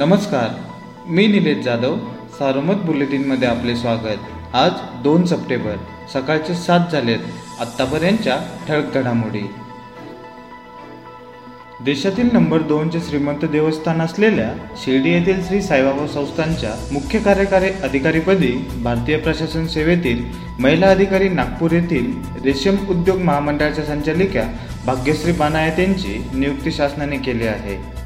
नमस्कार मी निलेश जाधव सारोमत बुलेटिनमध्ये आपले स्वागत. आज दोन सप्टेंबर सकाळचे सात झालेत आत्तापर्यंतच्या ठळक घडामोडी. देशातील नंबर दोनचे श्रीमंत देवस्थान असलेल्या शिर्डी येथील श्री साईबाबा संस्थांच्या मुख्य कार्यकारी अधिकारीपदी भारतीय प्रशासन सेवेतील महिला अधिकारी नागपूर येथील रेशीम उद्योग महामंडळाच्या संचालिका भाग्यश्री बानायत यांची नियुक्ती शासनाने केली आहे.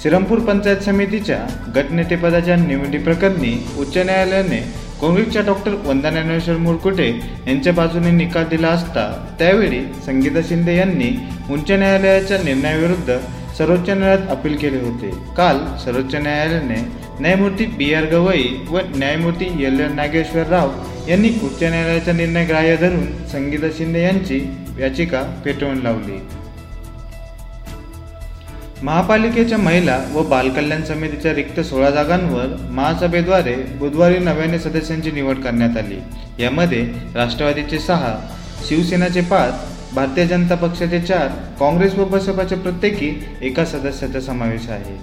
श्रीरामपूर पंचायत समितीच्या गटनेतेपदाच्या निवडीप्रकरणी उच्च न्यायालयाने काँग्रेसच्या डॉक्टर वंदना ज्ञानेश्वर मुरकुटे यांच्या बाजूने निकाल दिला असता त्यावेळी संगीता शिंदे यांनी उच्च न्यायालयाच्या निर्णयाविरुद्ध सर्वोच्च न्यायालयात अपील केले होते. काल सर्वोच्च न्यायालयाने न्यायमूर्ती बी आर गवई व न्यायमूर्ती एल एन नागेश्वर राव यांनी उच्च न्यायालयाचा निर्णय ग्राह्य धरून संगीता शिंदे यांची याचिका पेटवून लावली. महापालिकेच्या महिला व बालकल्याण समितीच्या रिक्त सोळा जागांवर महासभेद्वारे बुधवारी नव्याने सदस्यांची निवड करण्यात आली. यामध्ये राष्ट्रवादीचे सहा शिवसेनाचे पाच भारतीय जनता पक्षाचे चार काँग्रेस व बसपाचे प्रत्येकी एका सदस्याचा समावेश आहे.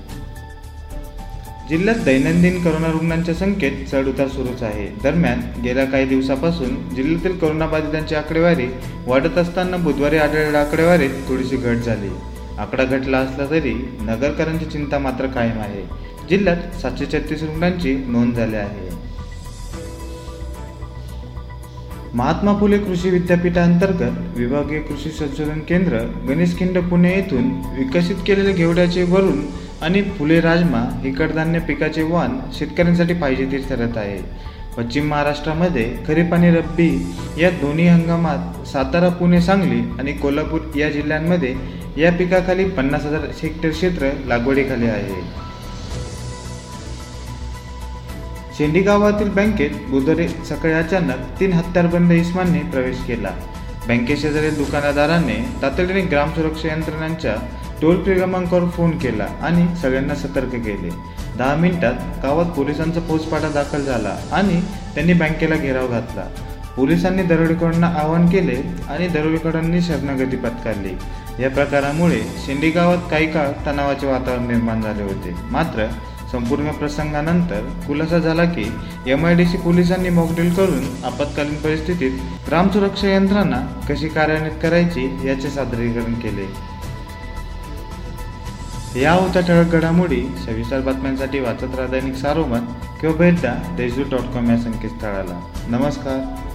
जिल्ह्यात दैनंदिन करोना रुग्णांच्या संख्येत चढउतार सुरूच आहे. दरम्यान गेल्या काही दिवसापासून जिल्ह्यातील करोनाबाधितांची आकडेवारी वाढत असताना बुधवारी आढळलेल्या आकडेवारीत थोडीशी घट झाली. आकडा घटला असला तरी नगरकरांची चिंता मात्र कायम आहे. जिल्ह्यात सातशे छत्तीस रुग्णांची नोंद झाली आहे. महात्मा फुले कृषी विद्यापीठांतर्गत विभागीय कृषी संशोधन केंद्र गणेशखिंड पुणे येथून विकसित केलेले घेवड्याचे वरून आणि फुले राजमा ही कडधान्य पिकाचे वाण शेतकऱ्यांसाठी पाहिजे ते ठरत आहे. पश्चिम महाराष्ट्रामध्ये खरीप आणि रब्बी या दोन्ही हंगामात सातारा पुणे सांगली आणि कोल्हापूर या जिल्ह्यांमध्ये या पिकाखाली पन्नास हजार हेक्टर क्षेत्र लागवडीखाली आहे. शेंडी गावातील बँकेत बुधवारी सकाळी अचानक तीन हत्यारबंद इस्मांनी प्रवेश केला. बँकेशेजारील दुकानदाराने तातडीने ग्राम सुरक्षा यंत्रणांच्या टोल फ्री क्रमांकावर फोन केला आणि सगळ्यांना सतर्क केले. दहा मिनिटात गावात पोलिसांचा फौजपाटा दाखल झाला आणि त्यांनी बँकेला घेराव घातला. पोलिसांनी दरोडेखोरांना आवाहन केले आणि दरोडेखोरांनी शरणागती पत्कारली. या प्रकारामुळे शेंडी गावात काही काळ तणावाचे वातावरण निर्माण झाले होते. मात्र संपूर्ण प्रसंगानंतर खुलासा झाला की एम आय डी सी पोलिसांनी मॉकड्रिल करून आपत्कालीन परिस्थितीत ग्राम सुरक्षा यंत्रणा कशी कार्यान्वित करायची याचे सादरीकरण केले. या होत्या ठळक घडामोडी सविस्तर बातम्यांसाठी वाचत राहा दैनिक सारोमत किंवा भेट द्या देशदूत डॉट कॉम या संकेतस्थळाला. नमस्कार.